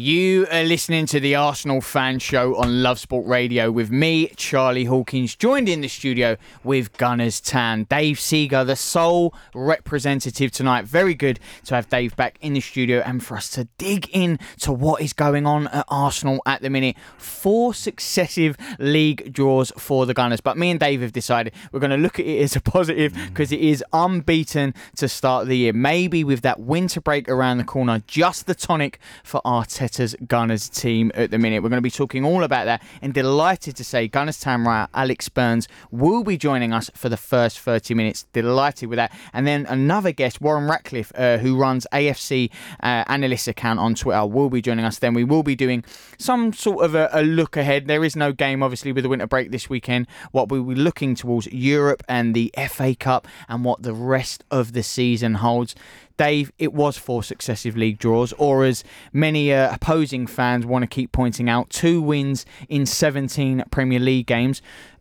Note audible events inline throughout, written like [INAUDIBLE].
You are listening to the Arsenal Fan Show on Love Sport Radio with me, Charlie Hawkins, joined in the studio with Gunners Town, Dave Seeger, the sole representative tonight. Very good to have Dave back in the studio and for us to dig in to what is going on at Arsenal at the minute. Four successive league draws for the Gunners, but me and Dave have decided we're going to look at it as a positive mm. because it is unbeaten to start the year. Maybe with that winter break around the corner, just the tonic for Arteta Arteta's Gunners team at the minute. We're going to be talking all about that and delighted to say Gunners Tamra, Alex Burns will be joining us for the first 30 minutes. Delighted with that. And then another guest, Warren Ratcliffe, uh, who runs AFC uh, analyst account on Twitter, will be joining us. Then we will be doing some sort of a, a look ahead. There is no game, obviously, with the winter break this weekend. What we'll be looking towards Europe and the FA Cup and what the rest of the season holds. Dave, it was four successive league draws, or as many uh, opposing fans want to keep pointing out, two wins in 17 Premier League games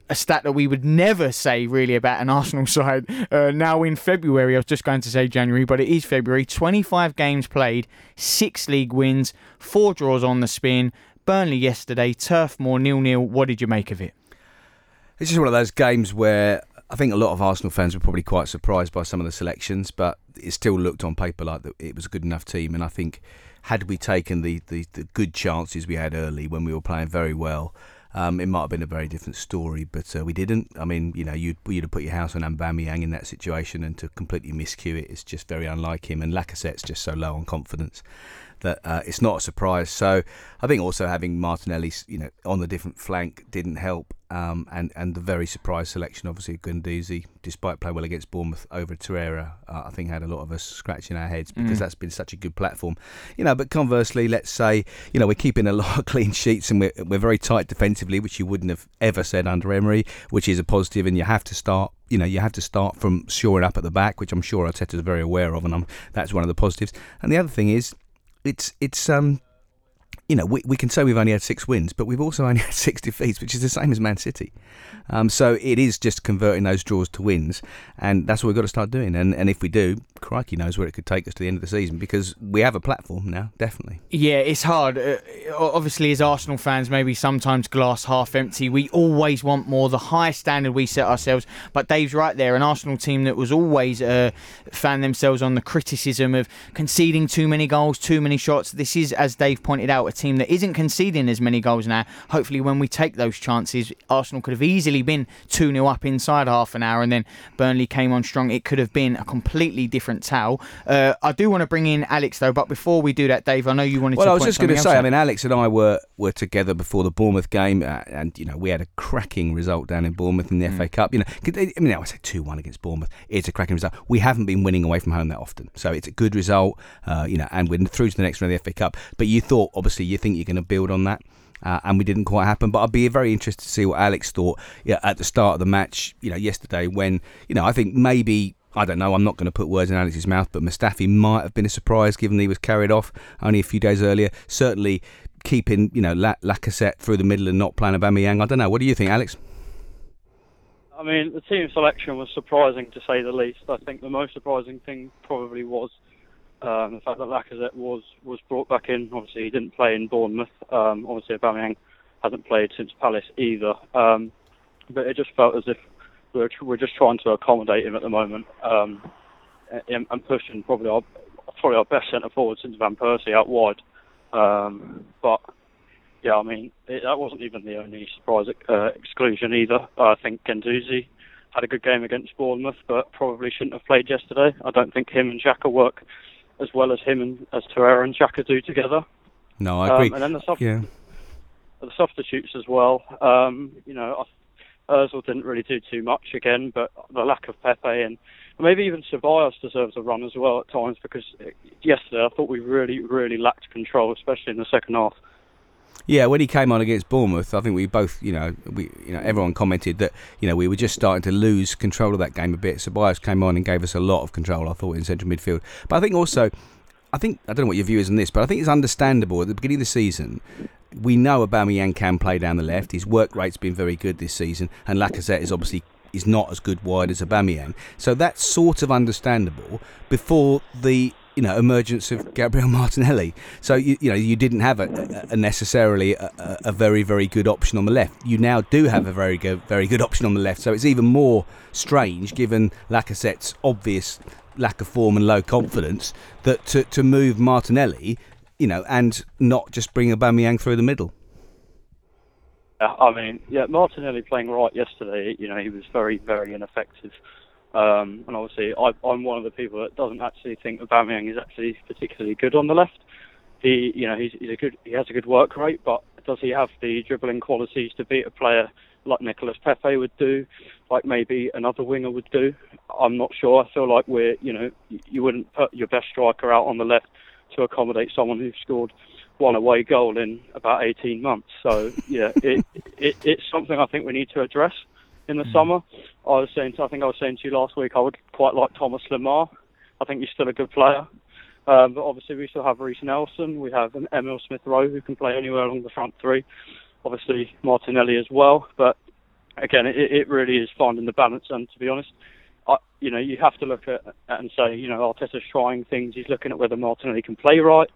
a stat that we would never say really about an [LAUGHS] Arsenal side. Uh, now in February, I was just going to say January, but it is February. 25 games played, six league wins, four draws on the spin. Burnley yesterday, Turf Moor nil nil. What did you make of it? It's just one of those games where I think a lot of Arsenal fans were probably quite surprised by some of the selections, but it still looked on paper like that it was a good enough team. And I think had we taken the, the, the good chances we had early when we were playing very well, um, it might have been a very different story, but uh, we didn't. I mean, you know, you'd, you'd have put your house on Aubameyang in that situation, and to completely miscue it is just very unlike him. And Lacazette's just so low on confidence that uh, it's not a surprise. So I think also having Martinelli, you know, on the different flank didn't help, um, and and the very surprise selection, obviously Guendouzi, despite playing well against Bournemouth over Torreira, uh, I think had a lot of us scratching our heads because mm. that's been such a good platform, you know. But conversely, let's say you know we're keeping a lot of [LAUGHS] clean sheets and we're we're very tight defensively, which you wouldn't have ever said under Emery, which is a positive, and you have to start you know, you have to start from shoring up at the back, which I'm sure Arteta is very aware of, and I'm, that's one of the positives. And the other thing is, it's it's um you know, we, we can say we've only had six wins, but we've also only [LAUGHS] had six defeats, which is the same as Man City. Um, so it is just converting those draws to wins, and that's what we've got to start doing. And and if we do, crikey knows where it could take us to the end of the season because we have a platform now, definitely. Yeah, it's hard. Uh, obviously, as Arsenal fans, maybe sometimes glass half empty. We always want more, the high standard we set ourselves. But Dave's right there. An Arsenal team that was always uh, fan themselves on the criticism of conceding too many goals, too many shots. This is, as Dave pointed out, team that isn't conceding as many goals now. Hopefully, when we take those chances, Arsenal could have easily been 2 0 up inside half an hour and then Burnley came on strong. It could have been a completely different tale. Uh, I do want to bring in Alex, though, but before we do that, Dave, I know you wanted well, to. Well, I was just going to say, I mean, Alex and I were, were together before the Bournemouth game, uh, and, you know, we had a cracking result down in Bournemouth in the mm. FA Cup. You know, I mean, I say 2 1 against Bournemouth. It's a cracking result. We haven't been winning away from home that often, so it's a good result, uh, you know, and we're through to the next round of the FA Cup. But you thought, obviously, you think you're going to build on that. Uh, and we didn't quite happen. But I'd be very interested to see what Alex thought at the start of the match, you know, yesterday when, you know, I think maybe. I don't know. I'm not going to put words in Alex's mouth, but Mustafi might have been a surprise given he was carried off only a few days earlier. Certainly, keeping you know Lacazette through the middle and not playing Aubameyang. I don't know. What do you think, Alex? I mean, the team selection was surprising to say the least. I think the most surprising thing probably was um, the fact that Lacazette was was brought back in. Obviously, he didn't play in Bournemouth. Um, obviously, Aubameyang hasn't played since Palace either. Um, but it just felt as if we're we're just trying to accommodate him at the moment um, and, pushing probably our probably our best centre forward since Van Persie out wide. Um, but yeah, I mean it, that wasn't even the only surprise uh, exclusion either. I think Guendouzi had a good game against Bournemouth, but probably shouldn't have played yesterday. I don't think him and Xhaka work as well as him and as Torreira and Xhaka do together. No, I agree. Um, and then the, sub- yeah. the substitutes as well. Um, you know, Özil didn't really do too much again, but the lack of Pepe and maybe even Ceballos deserves a run as well at times because yesterday I thought we really, really lacked control, especially in the second half. Yeah, when he came on against Bournemouth, I think we both, you know, we, you know, everyone commented that, you know, we were just starting to lose control of that game a bit. Ceballos came on and gave us a lot of control. I thought in central midfield, but I think also, I think I don't know what your view is on this, but I think it's understandable at the beginning of the season. We know Aubameyang can play down the left. His work rate's been very good this season, and Lacazette is obviously is not as good wide as Aubameyang. So that's sort of understandable before the you know emergence of Gabriel [LAUGHS] Martinelli. So you, you know you didn't have a, a necessarily a, a, very very good option on the left. You now do have a very good very good option on the left. So it's even more strange given Lacazette's obvious lack of form and low confidence that to, to move Martinelli, you know, and not just bring Aubameyang through the middle. I mean, yeah, Martinelli playing right yesterday. You know, he was very very ineffective. Um, and obviously, I, I'm one of the people that doesn't actually think Aubameyang is actually particularly good on the left. He, you know, he's, he's a good, he has a good work rate, but does he have the dribbling qualities to beat a player like Nicolas Pepe would do, like maybe another winger would do? I'm not sure. I feel like we're, you know, you wouldn't put your best striker out on the left to accommodate someone who scored one away goal in about 18 months. So yeah, [LAUGHS] it, it it's something I think we need to address in the mm. summer. I was saying, to, I think I was saying to you last week, I would quite like Thomas Lemar. I think he's still a good player. Um, but obviously, we still have Reiss Nelson. We have an Emil Smith Rowe who can play anywhere along the front three. Obviously, Martinelli as well. But again, it, it really is finding the balance. And to be honest, I, you know, you have to look at and say, you know, Arteta's trying things. He's looking at whether Martinelli can play right.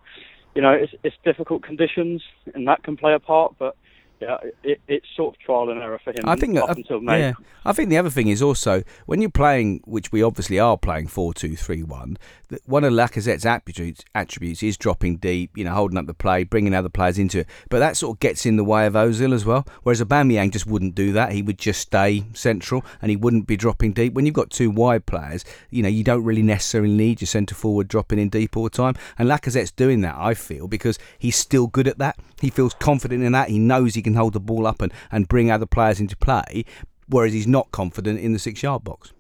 You know, it's, it's difficult conditions, and that can play a part. But yeah, it, it's sort of trial and error for him. I think up uh, until May. Yeah, I think the other thing is also when you're playing, which we obviously are playing four two three one. One of Lacazette's attributes, attributes is dropping deep, you know, holding up the play, bringing other players into it. But that sort of gets in the way of Ozil as well. Whereas Aubameyang just wouldn't do that. He would just stay central and he wouldn't be dropping deep. When you've got two wide players, you know, you don't really necessarily need your centre forward dropping in deep all the time. And Lacazette's doing that, I feel, because he's still good at that. He feels confident in that. He knows he can hold the ball up and, and bring other players into play, whereas he's not confident in the six yard box.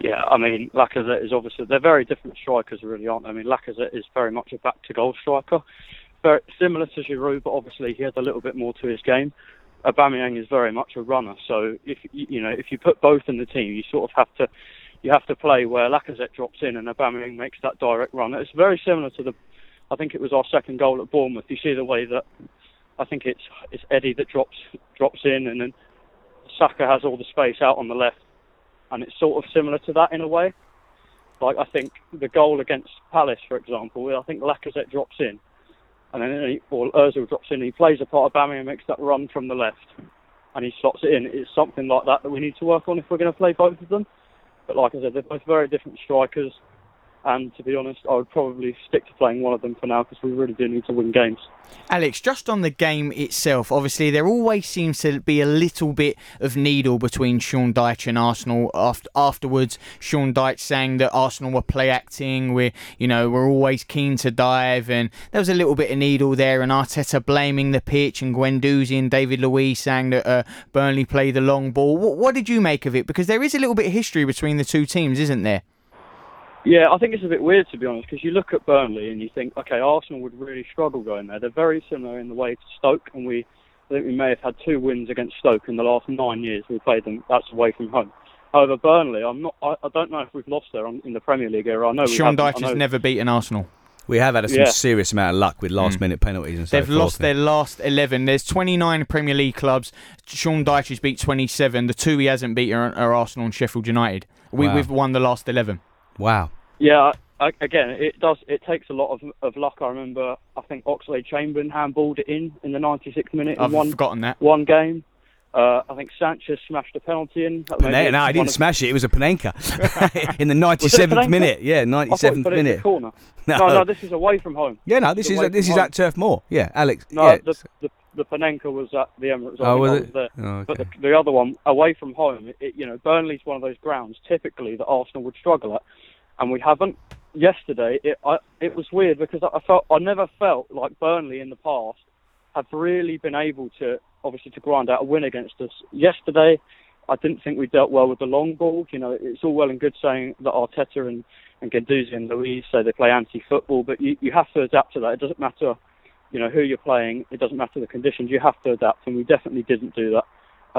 Yeah, I mean, Lacazette is obviously, they're very different strikers, really, aren't they? I mean, Lacazette is very much a back to goal striker, very similar to Giroud, but obviously he has a little bit more to his game. Aubameyang is very much a runner, so if you know if you put both in the team, you sort of have to you have to play where Lacazette drops in and Aubameyang makes that direct run. It's very similar to the I think it was our second goal at Bournemouth. You see the way that I think it's it's Eddie that drops drops in, and then Saka has all the space out on the left, and it's sort of similar to that in a way. Like I think the goal against Palace, for example, I think Lacazette drops in, and then he, or Özil drops in. He plays a part Aubameyang makes that run from the left, and he slots it in. It's something like that that we need to work on if we're going to play both of them. But like I said, they're both very different strikers. And to be honest, I would probably stick to playing one of them for now because we really do need to win games. Alex, just on the game itself, obviously there always seems to be a little bit of needle between Sean Dyche and Arsenal. After, afterwards, Sean Dyche saying that Arsenal were play acting, we're you know we're always keen to dive, and there was a little bit of needle there. And Arteta blaming the pitch, and Guendouzi and David Luiz saying that uh, Burnley played the long ball. What, what did you make of it? Because there is a little bit of history between the two teams, isn't there? Yeah, I think it's a bit weird to be honest, because you look at Burnley and you think, okay, Arsenal would really struggle going there. They're very similar in the way to Stoke, and we, I think we may have had two wins against Stoke in the last nine years. We played them. That's away from home. However, Burnley, I'm not. I, I don't know if we've lost there on, in the Premier League era. I know Sean Dyche has never beaten Arsenal. We have had some yeah. serious amount of luck with last mm. minute penalties and so They've forth. lost their last 11. There's 29 Premier League clubs. Sean Dyche has beat 27. The two he hasn't beaten are, are Arsenal and Sheffield United. We, wow. We've won the last 11. Wow. Yeah, again, it does. It takes a lot of of luck. I remember, I think Oxlade-Chamberlain handballed it in in the 96th minute I've in one forgotten that one game. Uh, I think Sanchez smashed a penalty in. Panenka, no, I didn't smash it. It was a Panenka [LAUGHS] [LAUGHS] in the 97th minute. Yeah, 97th minute. corner. [LAUGHS] No. no. no, this is away from home. Yeah, no, this is a, this is home. at Turf Moor. Yeah, Alex. No, yeah. the, the, the Panenka was at the Emirates. Oh, was it? Was oh, okay. But the, the, other one, away from home, it, you know, Burnley's one of those grounds typically that Arsenal would struggle at, and we haven't yesterday, it I, it was weird because I felt I never felt like Burnley in the past have really been able to obviously to grind out a win against us. Yesterday, I didn't think we dealt well with the long ball. You know, it's all well and good saying that Arteta and and Guendouzi and Luiz say they play anti-football, but you, you have to adapt to that. It doesn't matter you know who you're playing. It doesn't matter the conditions. You have to adapt, and we definitely didn't do that.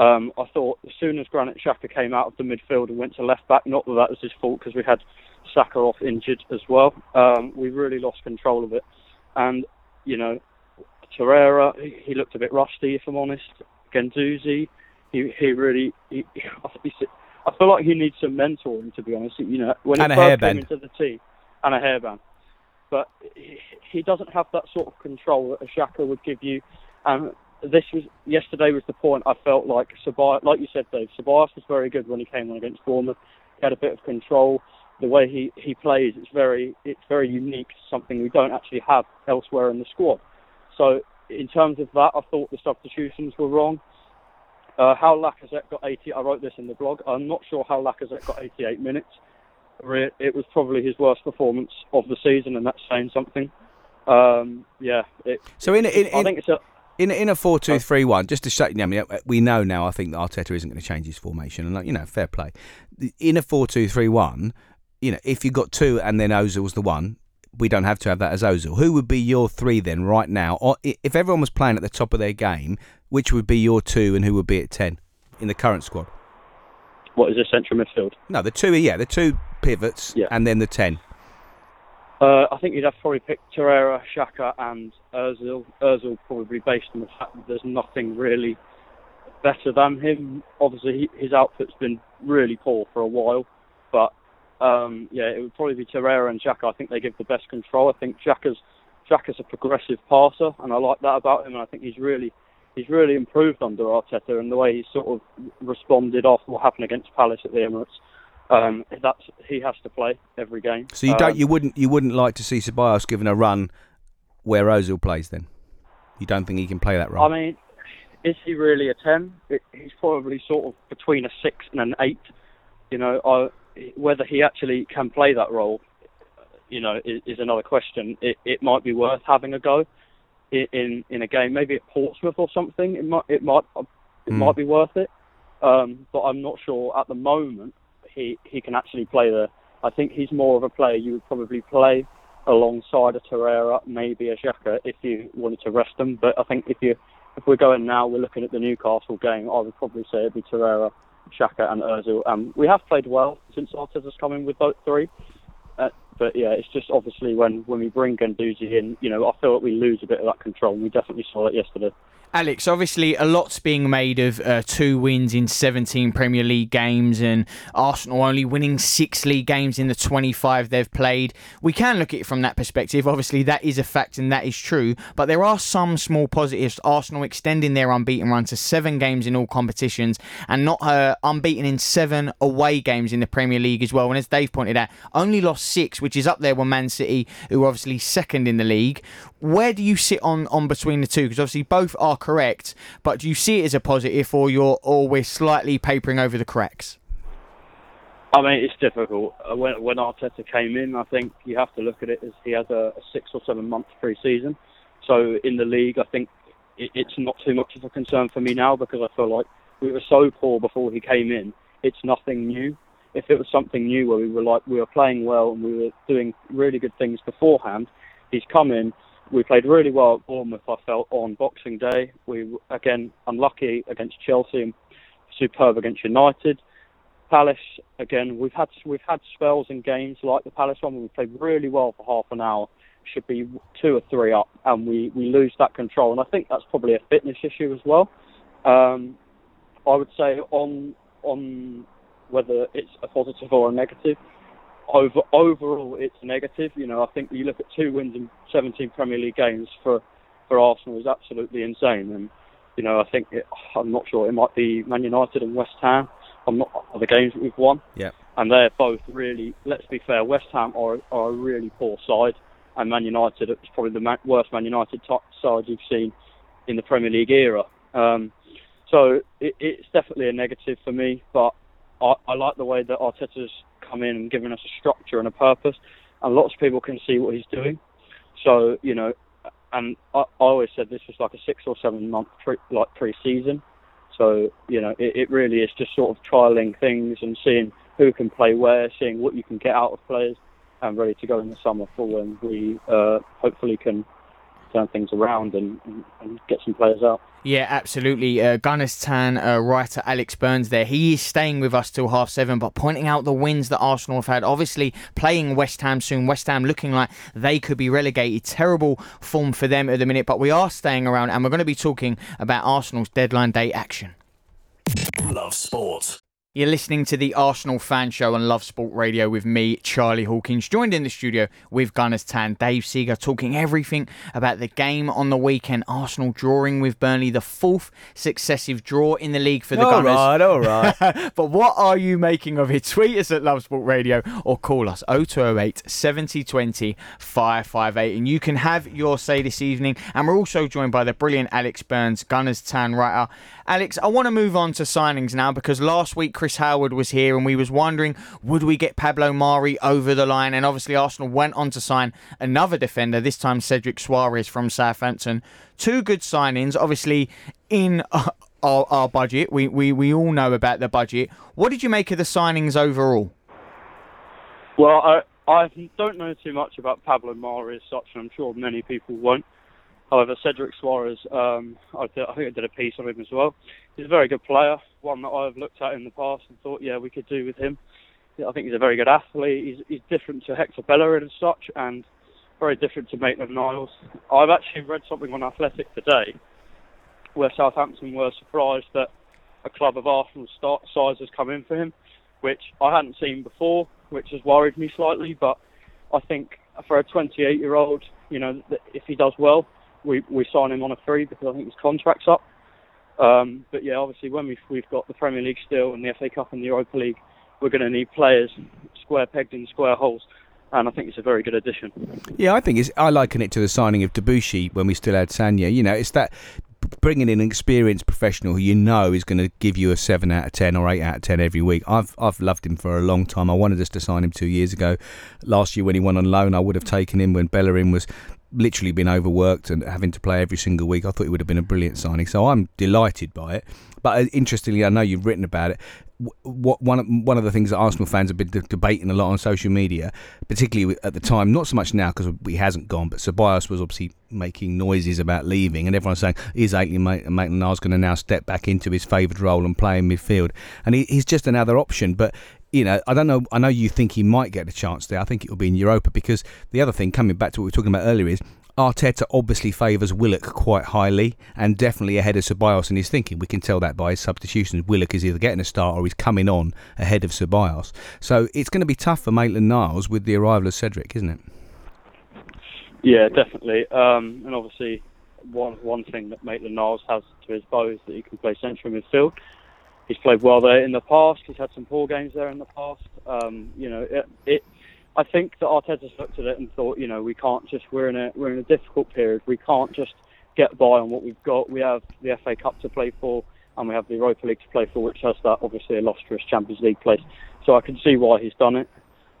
Um, I thought as soon as Granit Xhaka came out of the midfield and went to left back, not that that was his fault because we had Saka off injured as well. Um, we really lost control of it, and you know, Torreira he looked a bit rusty if I'm honest. Guendouzi, he he really he, [LAUGHS] he, I feel like he needs some mentoring to be honest. You know, when and he a first came into the team, and a hairband, but he, doesn't have that sort of control that a Xhaka would give you. And this was yesterday was the point I felt like Ceballos, like you said, Dave. Ceballos was very good when he came on against Bournemouth. He had a bit of control. The way he, he plays, it's very it's very unique. Something we don't actually have elsewhere in the squad. So in terms of that, I thought the substitutions were wrong. Uh, how Lacazette got 80, I wrote this in the blog. I'm not sure how Lacazette got 88 minutes. It was probably his worst performance of the season, and that's saying something. Um, yeah, it, So in a, in, I in, think it's a in in a four two three one, just to shut you down, we know now. I think that Arteta isn't going to change his formation, and like, you know, fair play. In a four two three one, you know, if you've got two and then Ozil's the one, we don't have to have that as Ozil. Who would be your three then right now? Or if everyone was playing at the top of their game, which would be your two and who would be at ten in the current squad? what is a central midfield? No, the two, yeah, the two pivots, Yeah. and then the ten. Uh, I think you'd have probably picked Torreira, Xhaka, and Özil. Özil probably based on the fact that there's nothing really better than him. Obviously, he, his output's been really poor for a while, but um, yeah, it would probably be Torreira and Xhaka. I think they give the best control. I think Xhaka's Xhaka's a progressive passer, and I like that about him. And I think he's really he's really improved under Arteta and the way he's sort of responded off what happened against Palace at the Emirates. Um, that's he has to play every game. So you don't, Um, you wouldn't, you wouldn't like to see Ceballos given a run where Ozil plays. Then you don't think he can play that role? I mean, is he really a 10? It, he's probably sort of between a 6 and an 8. You know, whether he actually can play that role, you know, is, is another question. It, it might be worth having a go in, in in a game, maybe at Portsmouth or something. It might it might it Mm. might be worth it. Um, but I'm not sure at the moment he he can actually play there. I think he's more of a player you would probably play alongside a Torreira, maybe a Xhaka if you wanted to rest them. But I think if you if we're going now, we're looking at the Newcastle game. I would probably say it'd be Torreira, Xhaka, and Özil. Um, we have played well since Arteta's come in with both three. Uh, but yeah, it's just obviously when, when we bring Guendouzi in, you know, I feel like we lose a bit of that control, and we definitely saw it yesterday. Alex, obviously, a lot's being made of uh, two wins in 17 Premier League games and Arsenal only winning six league games in the 25 they've played. We can look at it from that perspective. Obviously, that is a fact and that is true. But there are some small positives. Arsenal extending their unbeaten run to seven games in all competitions and not uh, unbeaten in seven away games in the Premier League as well. And as Dave pointed out, only lost six, which is up there with Man City, who are obviously second in the league. Where do you sit on, on between the two? Because obviously both are correct, but do you see it as a positive or you're or we're slightly papering over the cracks? I mean, it's difficult. Uh, When when Arteta came in, I think you have to look at it as he has a, a six or seven month pre-season. So in the league, I think it, it's not too much of a concern for me now because I feel like we were so poor before he came in. It's nothing new. If it was something new where we were like we were playing well and we were doing really good things beforehand, he's come in. We played really well at Bournemouth. I felt on Boxing Day. We again unlucky against Chelsea and superb against United. Palace again. We've had we've had spells in games like the Palace one where we played really well for half an hour. Should be two or three up, and we we lose that control. And I think that's probably a fitness issue as well. Um, I would say on on whether it's a positive or a negative. Over overall, it's negative. You know, I think you look at two wins in 17 Premier League games for for Arsenal is absolutely insane. And you know, I think it, I'm not sure it might be Man United and West Ham. I'm not other games that we've won. Yeah. And they're both really. Let's be fair. West Ham are are a really poor side, and Man United is probably the worst Man United top side you've seen in the Premier League era. Um, so it, it's definitely a negative for me, but I, I like the way that Arteta's come in and given us a structure and a purpose, and lots of people can see what he's doing. So you know, and I, I always said this was like a six or seven month pre, like pre-season. So you know, it, it really is just sort of trialing things and seeing who can play where, seeing what you can get out of players, and ready to go in the summer for when we uh, hopefully can turn things around and, and, and get some players out. Yeah, absolutely. Uh, Gunners Town uh, writer Alex Burns there. He is staying with us till half seven, but pointing out the wins that Arsenal have had. Obviously, playing West Ham soon. West Ham looking like they could be relegated. Terrible form for them at the minute, but we are staying around and we're going to be talking about Arsenal's deadline day action. Love sport. You're listening to the Arsenal Fan Show on Love Sport Radio with me, Charlie Hawkins, joined in the studio with Gunners Town, Dave Seeger, talking everything about the game on the weekend. Arsenal drawing with Burnley, the fourth successive draw in the league for the all Gunners. right, all right. [LAUGHS] but what are you making of it? Tweet us at Love Sport Radio or call us 0208 7020 558. And you can have your say this evening. And we're also joined by the brilliant Alex Burns, Gunners Town writer. Alex, I want to move on to signings now because last week Chris Howard was here and we was wondering would we get Pablo Mari over the line? And obviously Arsenal went on to sign another defender, this time Cedric Soares from Southampton. Two good signings, obviously in uh, our, our budget. We, we, we all know about the budget. What did you make of the signings overall? Well, I, I don't know too much about Pablo Mari as such, and I'm sure many people won't. However, Cedric Soares, um, I, th- I think I did a piece on him as well. He's a very good player, one that I've looked at in the past and thought, yeah, we could do with him. I think he's a very good athlete. He's, he's different to Hector Bellerin as such, and very different to Maitland Niles. I've actually read something on Athletic today where Southampton were surprised that a club of Arsenal's size has come in for him, which I hadn't seen before, which has worried me slightly. But I think for a 28-year-old, you know, if he does well, we we sign him on a free because I think his contract's up. Um, but yeah, obviously when we've we've got the Premier League still and the FA Cup and the Europa League, we're going to need players square pegged in square holes. And I think it's a very good addition. Yeah, I think it's. I liken it to the signing of Debuchy when we still had Sagna. You know, it's that bringing in an experienced professional who you know is going to give you a seven out of ten or eight out of ten every week. I've I've loved him for a long time. I wanted us to sign him two years ago. Last year when he went on loan, I would have taken him when Bellerin was literally been overworked and having to play every single week. I thought it would have been a brilliant signing. So I'm delighted by it. But uh, interestingly, I know you've written about it. What one one of the things that Arsenal fans have been debating a lot on social media, particularly at the time, not so much now because he hasn't gone, but Ceballos was obviously making noises about leaving, and everyone's saying is Ainsley Maitland-Niles going to now step back into his favoured role and play in midfield, and he, he's just another option. But you know, I don't know. I know you think he might get a chance there. I think it will be in Europa because the other thing, coming back to what we were talking about earlier, is Arteta obviously favours Willock quite highly and definitely ahead of Ceballos in his thinking. We can tell that by his substitutions. Willock is either getting a start or he's coming on ahead of Ceballos. So it's going to be tough for Maitland Niles with the arrival of Cedric, isn't it? Yeah, definitely. Um, and obviously, one one thing that Maitland Niles has to his bow is that he can play central midfield he's played well there in the past. He's had some poor games there in the past. Um, you know, it, it. I think that Arteta's looked at it and thought, you know, we can't just we're in a we're in a difficult period. We can't just get by on what we've got. We have the FA Cup to play for, and we have the Europa League to play for, which has that obviously illustrious Champions League place. So I can see why he's done it.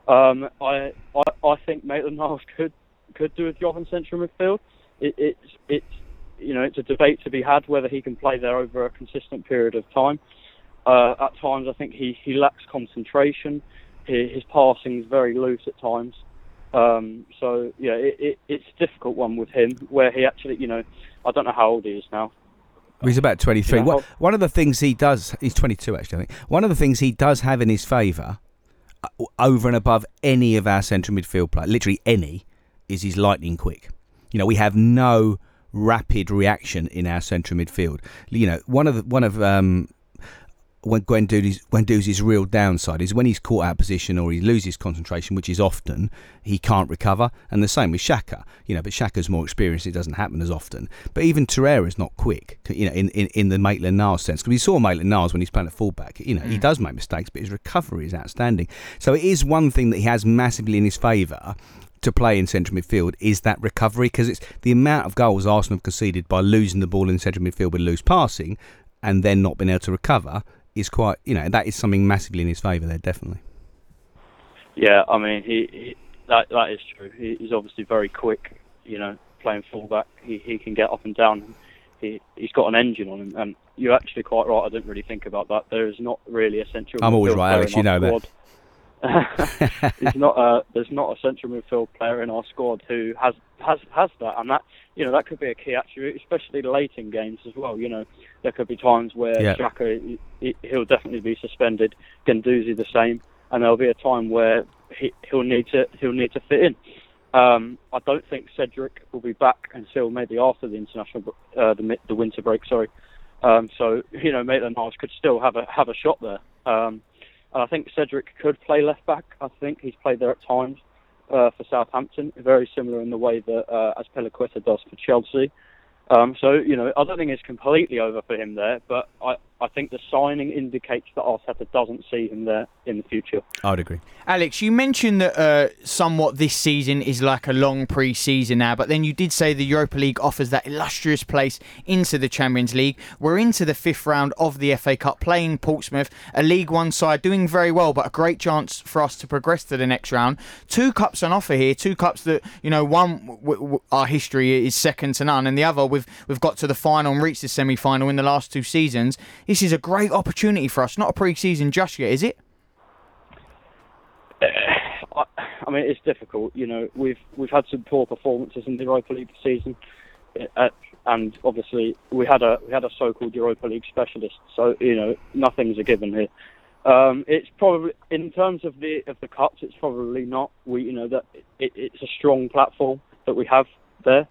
Um, I, I I think Maitland Niles could could do with Johan central midfield. It, it's it's you know it's a debate to be had whether he can play there over a consistent period of time. Uh, at times, I think he, he lacks concentration. His, his passing is very loose at times. Um, so yeah, it, it, it's a difficult one with him, where he actually, you know, I don't know how old he is now. He's about 23. You know, one of the things he does, he's 22 actually, I think. One of the things he does have in his favour, uh, over and above any of our central midfield players, literally any, is he's lightning quick. You know, we have no rapid reaction in our central midfield. You know, one of the, one of um, when Guendouzi's real downside is when he's caught out of position or he loses concentration, which is often, he can't recover. And the same with Xhaka, you know, but Xhaka's more experienced, it doesn't happen as often. But even Torreira's not quick, you know, in, in, in the Maitland Niles sense. Because we saw Maitland Niles when he's playing at fullback, you know, mm. he does make mistakes, but his recovery is outstanding. So it is one thing that he has massively in his favour to play in central midfield is that recovery because it's the amount of goals Arsenal have conceded by losing the ball in central midfield with loose passing and then not being able to recover is quite, you know, that is something massively in his favour there, definitely. Yeah, I mean, he, he that that is true. He, he's obviously very quick. You know, playing fullback, he he can get up and down. He he's got an engine on him, and you're actually quite right. I didn't really think about that. There is not really a central. I'm always right, Alex. You know squad. that. There's not a there's not a central midfield player in our squad who has has has that, and that you know that could be a key attribute, especially late in games as well. You know, there could be times where Yeah. Xhaka he, he'll definitely be suspended, Guendouzi the same, and there'll be a time where he, he'll need to he'll need to fit in. Um, I don't think Cedric will be back until maybe after the international uh, the the winter break. Sorry. Um, so you know, Maitland-Niles could still have a have a shot there. Um, and I think Cedric could play left back. I think he's played there at times uh, for Southampton, very similar in the way that uh, Azpilicueta does for Chelsea. Um, so you know, I don't think it's completely over for him there, but I, I think the signing indicates that Arteta doesn't see him there in the future. I would agree. Alex, you mentioned that uh, somewhat this season is like a long pre-season now, but then you did say the Europa League offers that illustrious place into the Champions League. We're into the fifth round of the FA Cup, playing Portsmouth, a League One side doing very well, but a great chance for us to progress to the next round. Two cups on offer here, two cups that you know, one w- w- our history is second to none, and the other we've we've got to the final and reached the semi-final in the last two seasons. This is a great opportunity for us. Not a pre-season just yet, is it? I, I mean, it's difficult. You know, we've we've had some poor performances in the Europa League season, uh, and obviously we had a we had a so-called Europa League specialist. So you know, nothing's a given here. Um, it's probably in terms of the of the cups, it's probably not. We you know that it, it's a strong platform that we have there.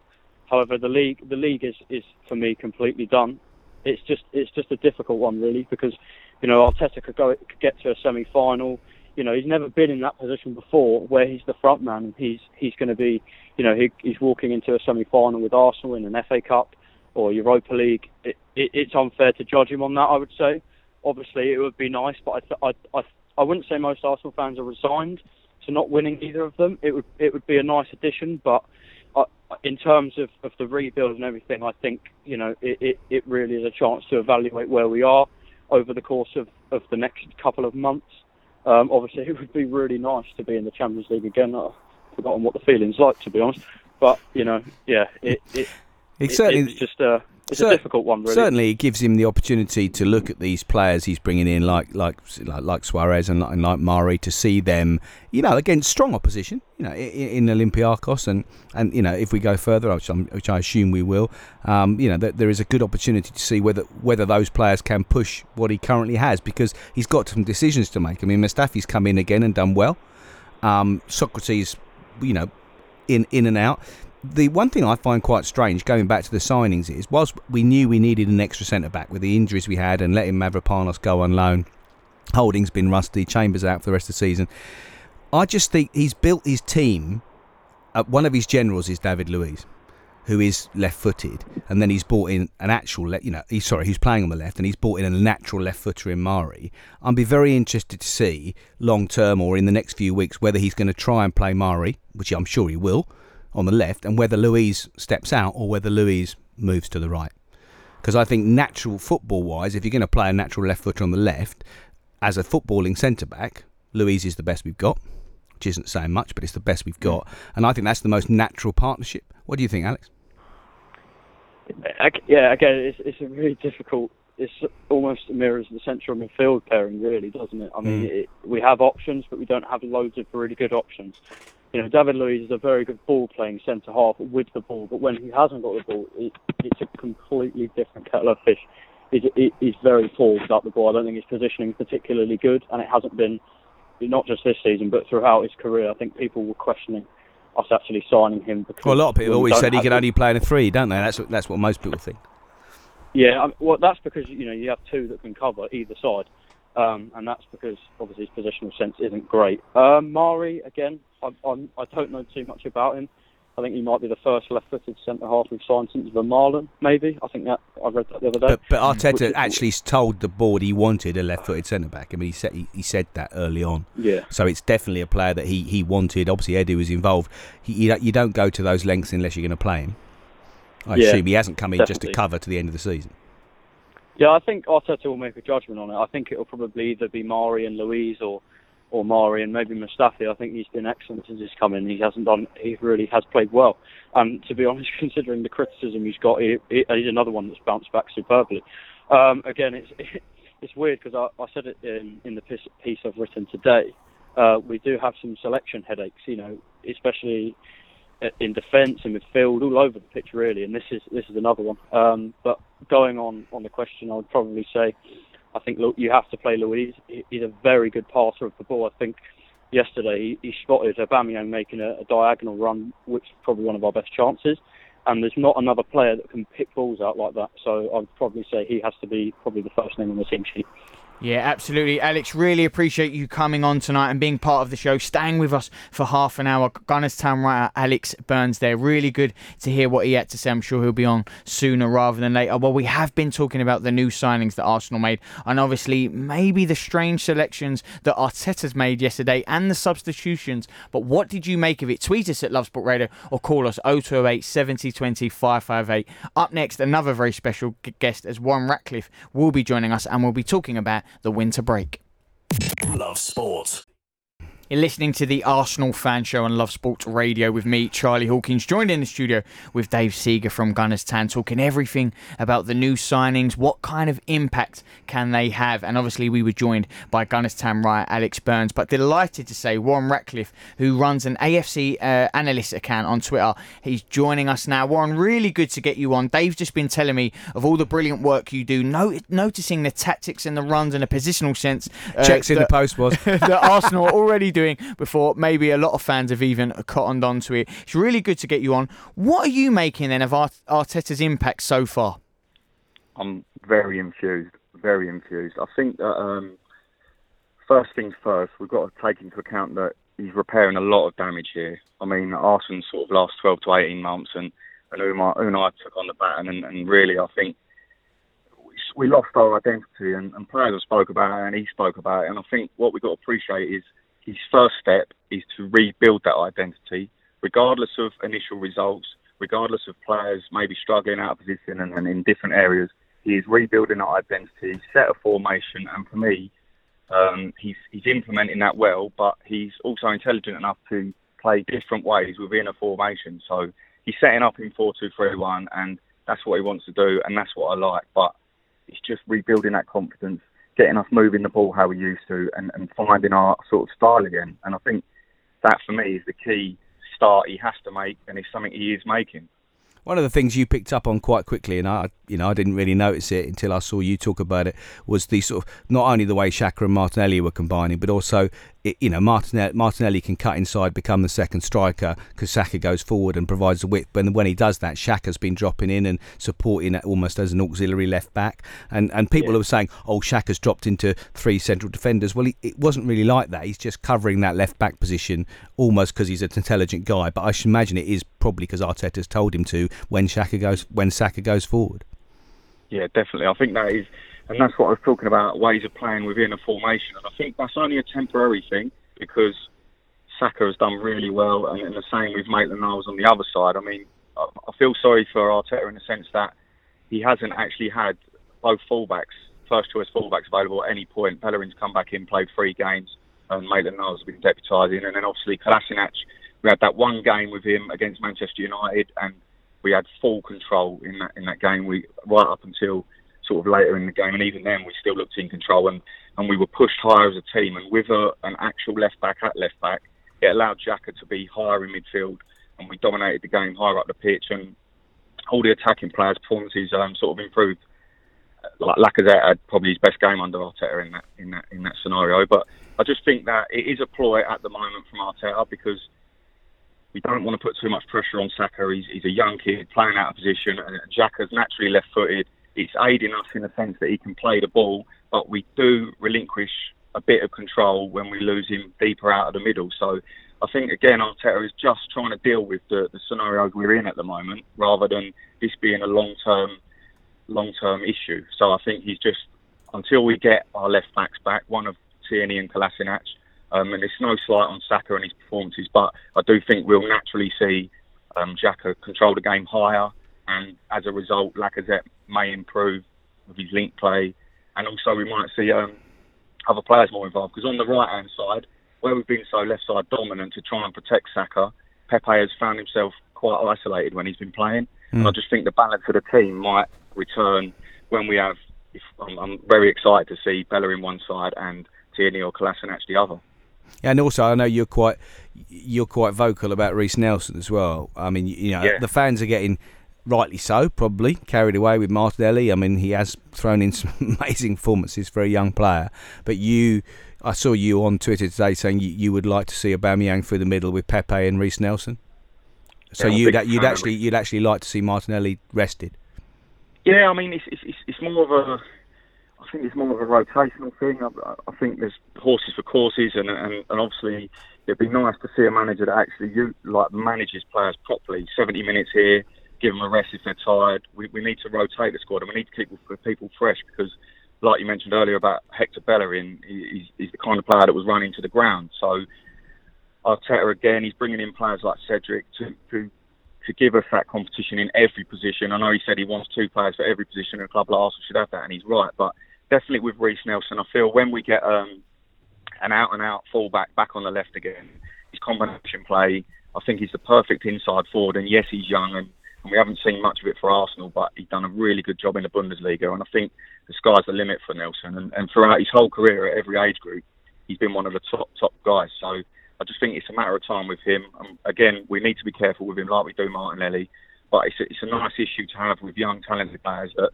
However, the league the league is is for me completely done. It's just it's just a difficult one really because you know Arteta could go could get to a semi final you know, he's never been in that position before where he's the front man he's he's going to be, you know, he, he's walking into a semi-final with Arsenal in an FA Cup or Europa League. It, it, it's unfair to judge him on that, I would say. Obviously, it would be nice, but I, I, I, I wouldn't say most Arsenal fans are resigned to not winning either of them. It would it would be a nice addition, but I, in terms of, of the rebuild and everything, I think you know it, it, it really is a chance to evaluate where we are over the course of, of the next couple of months. Um, obviously, it would be really nice to be in the Champions League again. I've forgotten what the feeling's like, to be honest. But you know, yeah, it, it, It it- certainly it's just a it's cer- a difficult one, really. Certainly, it gives him the opportunity to look at these players he's bringing in, like like like, like Soares and like, and like Mari, to see them, you know, against strong opposition, you know, in, in Olympiacos, and and you know, if we go further, which, I'm, which I assume we will, um, you know, that there is a good opportunity to see whether whether those players can push what he currently has, because he's got some decisions to make. I mean, Mustafi's come in again and done well. Um, Sokratis, you know, in in and out the one thing I find quite strange, going back to the signings, is whilst we knew we needed an extra centre back with the injuries we had and letting Mavropanos go on loan, Holding's been rusty, Chambers out for the rest of the season. I just think he's built his team. Uh, one of his generals is David Luiz, who is left-footed, and then he's brought in an actual, le- you know, he's sorry, he's playing on the left, and he's brought in a natural left-footer in Mari. I'd be very interested to see long term or in the next few weeks whether he's going to try and play Mari, which I'm sure he will on the left, and whether Luiz steps out or whether Luiz moves to the right. Because I think natural football wise, if you're going to play a natural left footer on the left, as a footballing centre back, Luiz is the best we've got, which isn't saying much, but it's the best we've got. And I think that's the most natural partnership. What do you think, Alex? Ag- Yeah, again, it's it's a really difficult. It's almost mirrors the central midfield pairing, really, doesn't it? I mean, Mm. it, we have options, but we don't have loads of really good options. You know, David Luiz is a very good ball playing centre half with the ball, but when he hasn't got the ball, it, it's a completely different kettle of fish. He's, he's very poor without the ball. I don't think his positioning is particularly good, and it hasn't been not just this season, but throughout his career. I think people were questioning us actually signing him because Well, a lot of people always said he could only play in a three, don't they? That's what, that's what most people think. Yeah, well, that's because you know you have two that can cover either side, um, and that's because obviously his positional sense isn't great. Um, Mari, again, I, I'm, I don't know too much about him. I think he might be the first left-footed centre half we've signed since Vermaelen, maybe. I think that I read that the other day. But, but Which Arteta is- actually told the board he wanted a left-footed centre back. I mean, he said he, he said that early on. yeah, So it's definitely a player that he, he wanted. Obviously, Eddie was involved. He, you, don't- you don't go to those lengths unless you're going to play him. I Yeah, assume he hasn't come in just to cover to the end of the season. yeah. I think Arteta will make a judgment on it. I think it'll probably either be Mari and Luiz or or Mari and maybe Mustafi. I think he's been excellent since he's come in. He hasn't done. He really has played well. And to be [LAUGHS] honest, considering the criticism he's got, he, he, he's another one that's bounced back superbly. Um, again, it's [LAUGHS] it's weird because I, I said it in, in the piece, piece I've written today. uh, we do have some selection headaches. You know, especially in defence, in midfield, all over the pitch really. And this is this is another one. Um, but going on on the question, I would probably say, I think look, you have to play Luiz. He's a very good passer of the ball. I think yesterday he, he spotted Aubameyang making a, a diagonal run, which is probably one of our best chances. And there's not another player that can pick balls out like that. So I'd probably say he has to be probably the first name on the team sheet. Yeah, absolutely. Alex, really appreciate you coming on tonight and being part of the show, staying with us for half an hour. Gunners Town writer Alex Burns there. Really good to hear what he had to say. I'm sure he'll be on sooner rather than later. Well, we have been talking about the new signings that Arsenal made and obviously maybe the strange selections that Arteta's made yesterday and the substitutions. But what did you make of it? Tweet us at Love Sport Radio or call us 0208 70 20 558. Up next, another very special guest as Warren Ratcliffe will be joining us and we'll be talking about the winter break. Love sport. You're listening to the Arsenal Fan Show on Love Sports Radio with me, Charlie Hawkins, joined in the studio with Dave Seeger from Gunners Town, talking everything about the new signings, what kind of impact can they have, and obviously we were joined by Gunners Town writer Alex Burns, but delighted to say Warren Ratcliffe, who runs an AFC uh, analyst account on Twitter, he's joining us now. Warren, really good to get you on. Dave's just been telling me of all the brilliant work you do, no- noticing the tactics and the runs in a positional sense. Uh, Checks in the post was [LAUGHS] that Arsenal already doing before maybe a lot of fans have even cottoned onto it. It's really good to get you on. What are you making then of Arteta's impact so far? I'm very infused, very infused. I think that um, first things first, we've got to take into account that he's repairing a lot of damage here. I mean, Arsenal sort of last 12 to 18 months, and and Unai, Unai took on the baton, and, and really, I think we lost our identity, and, and players have spoke about it, and he spoke about it, and I think what we've got to appreciate is his first step is to rebuild that identity, regardless of initial results, regardless of players maybe struggling out of position and, and in different areas. He is rebuilding that identity, set a formation, and for me, um, he's he's implementing that well. But he's also intelligent enough to play different ways within a formation. So he's setting up in four two three one, and that's what he wants to do, and that's what I like. But it's just rebuilding that confidence getting us moving the ball how we used to and, and finding our sort of style again. And I think that for me is the key start he has to make, and it's something he is making. One of the things you picked up on quite quickly, and I, you know, I didn't really notice it until I saw you talk about it, was the sort of not only the way Xhaka and Martinelli were combining, but also it, you know, Martinelli, Martinelli can cut inside, become the second striker because Saka goes forward and provides the width. But when he does that, Xhaka's been dropping in and supporting almost as an auxiliary left back. And and people yeah. are saying, oh, Xhaka's dropped into three central defenders. Well, he, it wasn't really like that. He's just covering that left back position almost because he's an intelligent guy. But I should imagine it is probably because Arteta's told him to when Xhaka goes when Saka goes forward. Yeah, definitely. I think that is and that's what I was talking about ways of playing within a formation. And I think that's only a temporary thing because Saka has done really well, and, and the same with Maitland Niles on the other side. I mean, I, I feel sorry for Arteta in the sense that he hasn't actually had both fullbacks, first choice fullbacks available at any point. Bellerin's come back in, played three games, and Maitland Niles has been deputising. And then obviously Kolasinac, we had that one game with him against Manchester United, and we had full control in that in that game. We right up until sort of later in the game, and even then we still looked in control and, and we were pushed higher as a team. And with a, an actual left back at left back, it allowed Xhaka to be higher in midfield, and we dominated the game higher up the pitch. And all the attacking players' performances um, sort of improved. Like Lacazette had probably his best game under Arteta in that in that in that scenario. But I just think that it is a ploy at the moment from Arteta because we don't want to put too much pressure on Saka. He's, he's a young kid playing out of position, and Xhaka's naturally left-footed it's aiding us in the sense that he can play the ball, but we do relinquish a bit of control when we lose him deeper out of the middle. So I think again Arteta is just trying to deal with the, the scenarios we're in at the moment, rather than this being a long term long term issue. So I think he's just until we get our left backs back, one of Tierney and Kolasinac, um, and it's no slight on Saka and his performances, but I do think we'll naturally see um, Xhaka control the game higher, and as a result, Lacazette may improve with his link play, and also we might see um, other players more involved. Because on the right hand side, where we've been so left side dominant to try and protect Saka, Pepe has found himself quite isolated when he's been playing. Mm. And I just think the balance of the team might return when we have. If, I'm, I'm very excited to see Bellerin one side and Tierney or Kolasinac the other. And also, I know you're quite you're quite vocal about Reiss Nelson as well. I mean, you know, Yeah. the fans are getting rightly so, probably carried away with Martinelli. I mean, he has thrown in some [LAUGHS] amazing performances for a young player. But you, I saw you on Twitter today saying you, you would like to see Aubameyang through the middle with Pepe and Reiss Nelson. So Yeah, you'd you'd actually you'd actually like to see Martinelli rested. Yeah, I mean, it's it's, it's, it's more of a. I think it's more of a rotational thing. I, I think there's horses for courses, and, and and obviously it'd be nice to see a manager that actually you like manages players properly. 70 minutes here, give them a rest if they're tired. We we need to rotate the squad, and we need to keep people, fresh because, like you mentioned earlier about Hector Bellerin, he, he's, he's the kind of player that was running to the ground. So Arteta again, he's bringing in players like Cedric to to to give us that competition in every position. I know he said he wants two players for every position, and a club like Arsenal should have that, and he's right. But definitely with Reiss Nelson, I feel when we get um, an out and out fullback back on the left again, his combination play, I think he's the perfect inside forward. And yes, he's young, and, and we haven't seen much of it for Arsenal, but he's done a really good job in the Bundesliga, and I think the sky's the limit for Nelson. And, and throughout his whole career at every age group, he's been one of the top top guys. So. I just think it's a matter of time with him. And again, we need to be careful with him, like we do Martinelli. But it's a, it's a nice issue to have with young, talented players that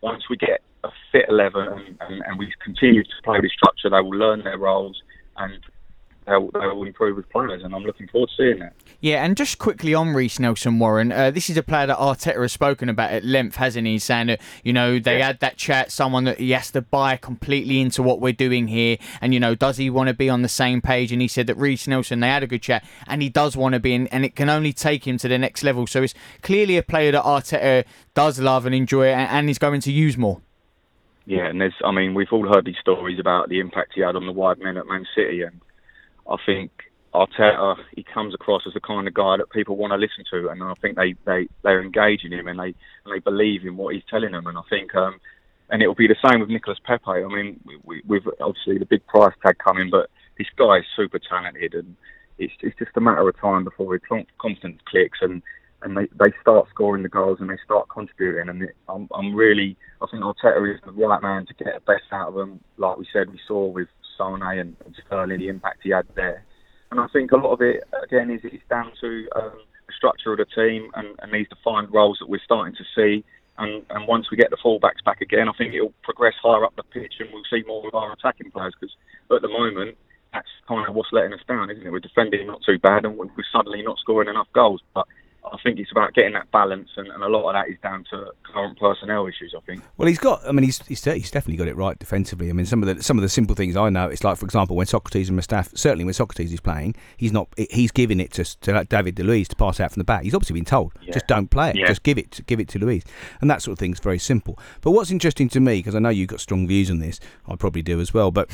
once we get a fit 11 and, and, and we continue to play with structure, they will learn their roles and they'll, they'll improve as players. And I'm looking forward to seeing that. Yeah, and just quickly on Reiss Nelson Warren, uh, this is a player that Arteta has spoken about at length, hasn't he? Saying that you know they had that chat, someone that he has to buy completely into what we're doing here, and you know does he want to be on the same page? And he said that Reiss Nelson they had a good chat, and he does want to be, in, and it can only take him to the next level. So it's clearly a player that Arteta does love and enjoy, and, and is going to use more. Yeah, and there's, I mean, we've all heard these stories about the impact he had on the wide men at Man City, and I think Arteta, he comes across as the kind of guy that people want to listen to, and I think they they they're engaging him and they and they believe in what he's telling them, and I think um, and it'll be the same with Nicolas Pepe. I mean, we, we, we've obviously the big price tag coming, but this guy is super talented, and it's it's just a matter of time before his con- confidence clicks and. And they, they start scoring the goals and they start contributing. And it, I'm, I'm really, I think Arteta is the right man to get the best out of them. Like we said, we saw with Sane and, and Sterling the impact he had there. And I think a lot of it, again, is it's down to um, the structure of the team and, and these defined roles that we're starting to see. And, and once we get the fullbacks back again, I think it'll progress higher up the pitch and we'll see more of our attacking players. Because at the moment, that's kind of what's letting us down, isn't it? We're defending not too bad and we're suddenly not scoring enough goals. But I think it's about getting that balance, and, and a lot of that is down to current personnel issues. I think. Well, he's got. I mean, he's he's, he's definitely got it right defensively. I mean, some of the some of the simple things I know. It's like, for example, when Sokratis and Mustafi, certainly when Sokratis is playing, he's not. He's giving it to, to David De Luiz to pass out from the back. He's obviously been told, Yeah. just don't play it. Yeah. Just give it, give it to Luiz, and that sort of thing's very simple. But what's interesting to me, because I know you've got strong views on this, I probably do as well. But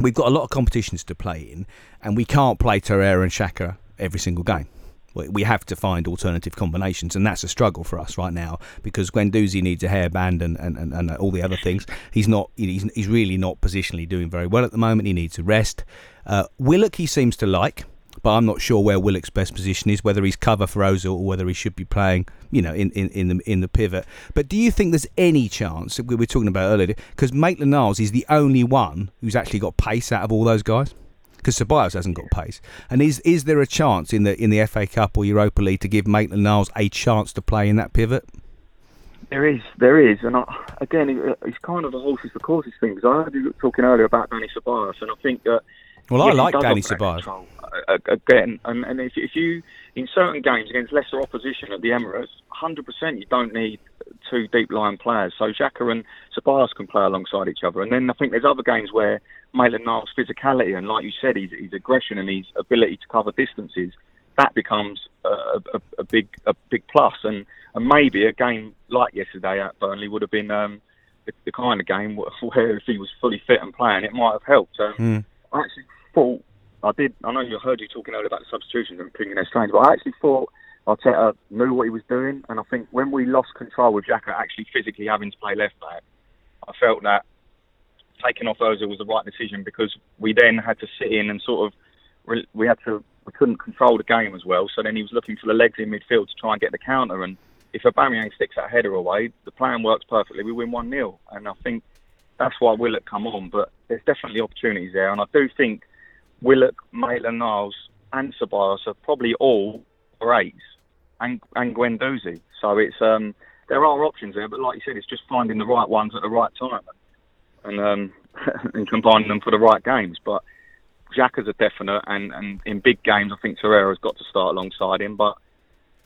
we've got a lot of competitions to play in, and we can't play Torreira and Xhaka every single game. We- have to find alternative combinations, and that's a struggle for us right now because Guendouzi needs a hairband and, and, and, and all the other things. He's not. He's, he's really not positionally doing very well at the moment. He needs a rest. Uh, Willock he seems to like, but I'm not sure where Willock's best position is. Whether he's cover for Ozil or whether he should be playing, you know, in, in, in the in the pivot. But do you think there's any chance we were talking about earlier? Because Maitland Niles is the only one who's actually got pace out of all those guys because Ceballos hasn't got pace. And is is there a chance in the in the FA Cup or Europa League to give Maitland Niles a chance to play in that pivot? There is, there is, and I, again, it, it's kind of a horses for courses thing. Because I heard you talking earlier about Danny Ceballos, and I think that Well, yes, I like Danny Ceballos. Uh, uh, again, and, and if, if you in certain games against lesser opposition at the Emirates, 100% you don't need two deep line players. So Xhaka and Ceballos can play alongside each other. And then I think there's other games where Maitland Niles' physicality and, like you said, his, his aggression and his ability to cover distances that becomes a, a, a big a big plus. And, and maybe a game like yesterday at Burnley would have been um, the, the kind of game where [LAUGHS] if he was fully fit and playing, it might have helped. Um, Hmm. I actually thought I did. I know you heard you talking earlier about the substitutions and thinking they're strange, but I actually thought Arteta knew what he was doing. And I think when we lost control with Xhaka actually physically having to play left back, I felt that taking off Ozil was the right decision because we then had to sit in and sort of we had to we couldn't control the game as well. So then he was looking for the legs in midfield to try and get the counter. And if Aubameyang sticks that header away, the plan works perfectly. We win one 0 and I think that's why Willock come on. But there's definitely opportunities there, and I do think Willock, Maitland Niles, and Ceballos are probably all greats, and and Guendouzi. So it's um, there are options there, but like you said, it's just finding the right ones at the right time and um, [LAUGHS] and combining them for the right games. But Xhaka's a definite, and, and in big games, I think Torreira's got to start alongside him. But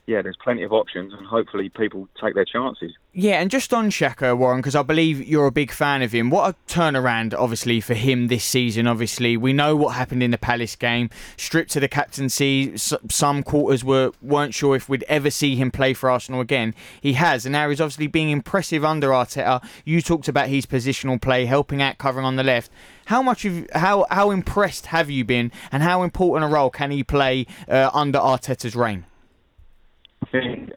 yeah, there's plenty of options, and hopefully people take their chances. Yeah, and just on Xhaka, Warren, because I believe you're a big fan of him. What a turnaround, obviously, for him this season. Obviously, we know what happened in the Palace game. Stripped to the captaincy, some quarters were weren't sure if we'd ever see him play for Arsenal again. He has, and now he's obviously being impressive under Arteta. You talked about his positional play, helping out, covering on the left. How much of how how impressed have you been, and how important a role can he play uh, under Arteta's reign? Think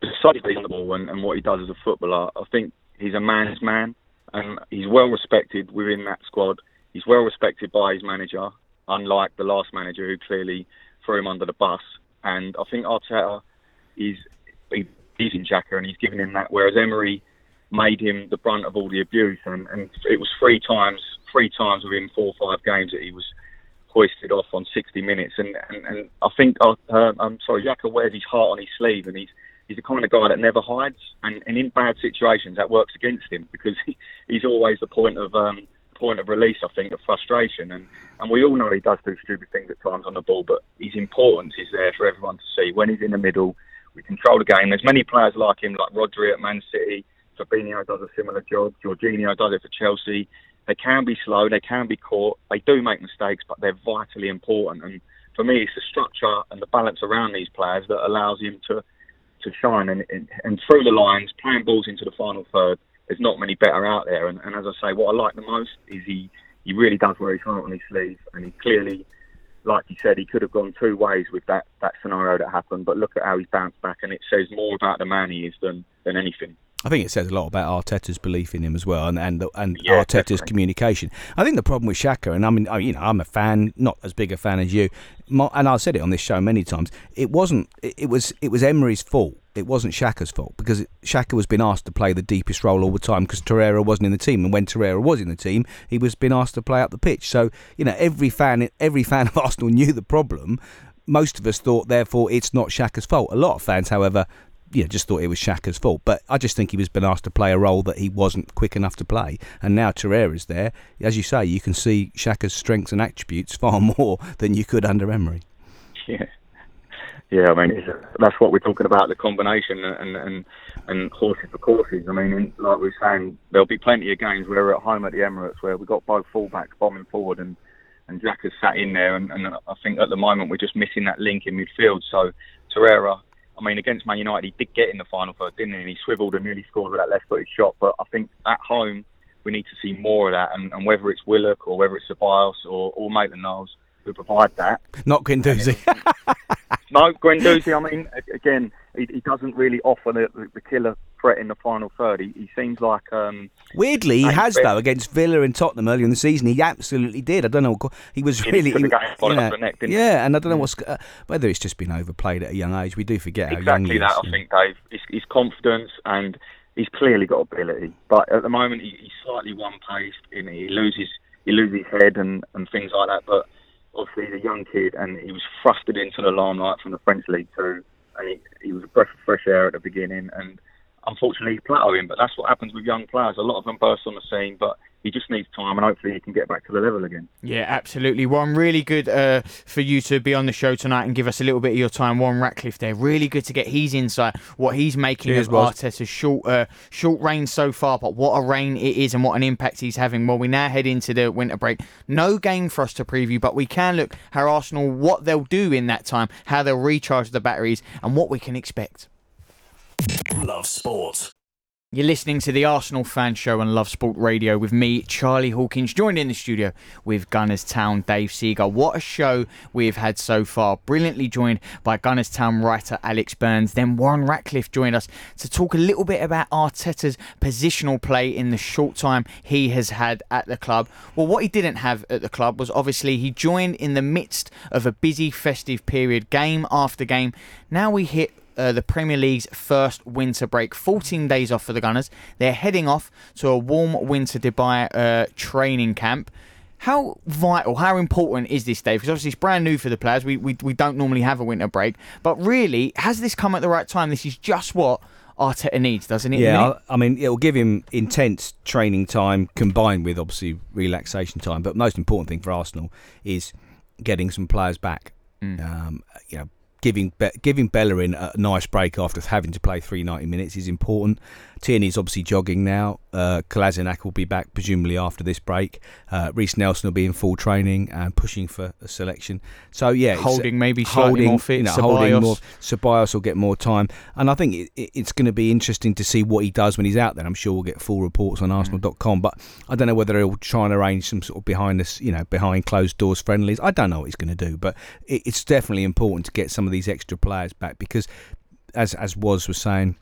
decidedly on the ball and, and what he does as a footballer, I think he's a man's man and he's well respected within that squad. He's well respected by his manager, unlike the last manager who clearly threw him under the bus. And I think Arteta is he's in Xhaka and he's given him that, whereas Emery made him the brunt of all the abuse. And, and it was three times, three times within four or five games that he was hoisted off on 60 minutes. And, and, and I think, uh, uh, I'm sorry, Xhaka wears his heart on his sleeve and he's he's the kind of guy that never hides. And, and in bad situations, that works against him because he, he's always the point of um, point of release, I think, of frustration. And, and we all know he does do stupid things at times on the ball, but his importance is there for everyone to see. When he's in the middle, we control the game. There's many players like him, like Rodri at Man City. Fabinho does a similar job. Jorginho does it for Chelsea. They can be slow, they can be caught, they do make mistakes, but they're vitally important. And for me, it's the structure and the balance around these players that allows him to to shine. And, and, and through the lines, playing balls into the final third, there's not many better out there. And, and as I say, what I like the most is he he really does wear his heart on his sleeve, and he clearly, like you said, he could have gone two ways with that that scenario that happened. But look at how he's bounced back, and it says more about the man he is than than anything. I think it says a lot about Arteta's belief in him as well, and and and yeah, Arteta's definitely. communication. I think the problem with Xhaka, and I mean, you know, I'm a fan, not as big a fan as you, and I've said it on this show many times. It wasn't. It was. It was Emery's fault. It wasn't Xhaka's fault because Xhaka was being asked to play the deepest role all the time because Torreira wasn't in the team, and when Torreira was in the team, he was being asked to play up the pitch. So you know, every fan, every fan of [LAUGHS] Arsenal knew the problem most of us thought, therefore, it's not Xhaka's fault. A lot of fans, however, you know, just thought it was Xhaka's fault. But I just think he was been asked to play a role that he wasn't quick enough to play. And now Torreira's there. As you say, you can see Xhaka's strengths and attributes [LAUGHS] far more than you could under Emery. Yeah. Yeah, I mean, that's what we're talking about—the combination and and and horses for courses. I mean, like we are saying, there'll be plenty of games where we're at home at the Emirates where we've got both fullbacks bombing forward, and and Jack has sat in there, and, and I think at the moment we're just missing that link in midfield. So Torreira I mean, against Man United, he did get in the final third, didn't he? And he swiveled and nearly scored with that left-footed shot. But I think at home, we need to see more of that. And, and whether it's Willock or whether it's Ceballos or, or Maitland Niles who provide that. Not Guendouzi. No, Guendouzi, I mean, again, he, he doesn't really offer the, the, killer threat in the final third. He, he seems like. Um, Weirdly, he has though against Villa and Tottenham earlier in the season. He absolutely did. I don't know. He was really. He, know, neck, yeah, and I don't know what's uh, whether it's just been overplayed at a young age. We do forget exactly how young he is. That. I think Dave. His, his confidence and he's clearly got ability, but at the moment he, he's slightly one-paced. And he loses he loses his head and, and things like that. But obviously he's a young kid and he was thrusted into the limelight from the French League too. And he, he was a breath of fresh air at the beginning and unfortunately he plateaued him. But that's what happens with young players. A lot of them burst on the scene, but he just needs time and hopefully he can get back to the level again. Yeah, absolutely. Warren, really good uh, for you to be on the show tonight and give us a little bit of your time. Warren Ratcliffe there. Really good to get his insight, what he's making Cheers, of Arteta's short, uh, short reign so far, but what a reign it is and what an impact he's having. Well, we now head into the winter break. No game for us to preview, but we can look how Arsenal, what they'll do in that time, how they'll recharge the batteries, and what we can expect. Love sport. You're listening to the Arsenal Fan Show on Love Sport Radio with me, Charlie Hawkins, joined in the studio with Gunners Town Dave Seager. What a show we've had so far. Brilliantly joined by Gunners Town writer Alex Burns. Then Warren Ratcliffe joined us to talk a little bit about Arteta's positional play in the short time he has had at the club. Well, what he didn't have at the club was obviously he joined in the midst of a busy festive period, game after game. Now we hit uh, the Premier League's first winter break. 14 days off for the Gunners. They're heading off to a warm winter Dubai uh, training camp. How vital, how important is this, Dave? Because obviously it's brand new for the players. We, we we don't normally have a winter break, but really, has this come at the right time? This is just what Arteta needs, doesn't it? Yeah, I, I mean, it'll give him intense training time combined with obviously relaxation time. But most important thing for Arsenal is getting some players back. Mm. Um, you know, giving giving Bellerin a nice break after having to play three ninety minutes is important. Tierney's obviously jogging now. Uh, will be back presumably after this break. Uh, Reiss Nelson will be in full training and pushing for a selection. So yeah, it's- Holding maybe holding, more fit. You know, Ceballos. holding more. Ceballos will get more time, and I think it, it, it's going to be interesting to see what he does when he's out there. I'm sure we'll get full reports on Arsenal.com, but I don't know whether he'll try and arrange some sort of behind this, you know, behind closed doors friendlies. I don't know what he's going to do, but it, it's definitely important to get some of these extra players back because, as as was was saying.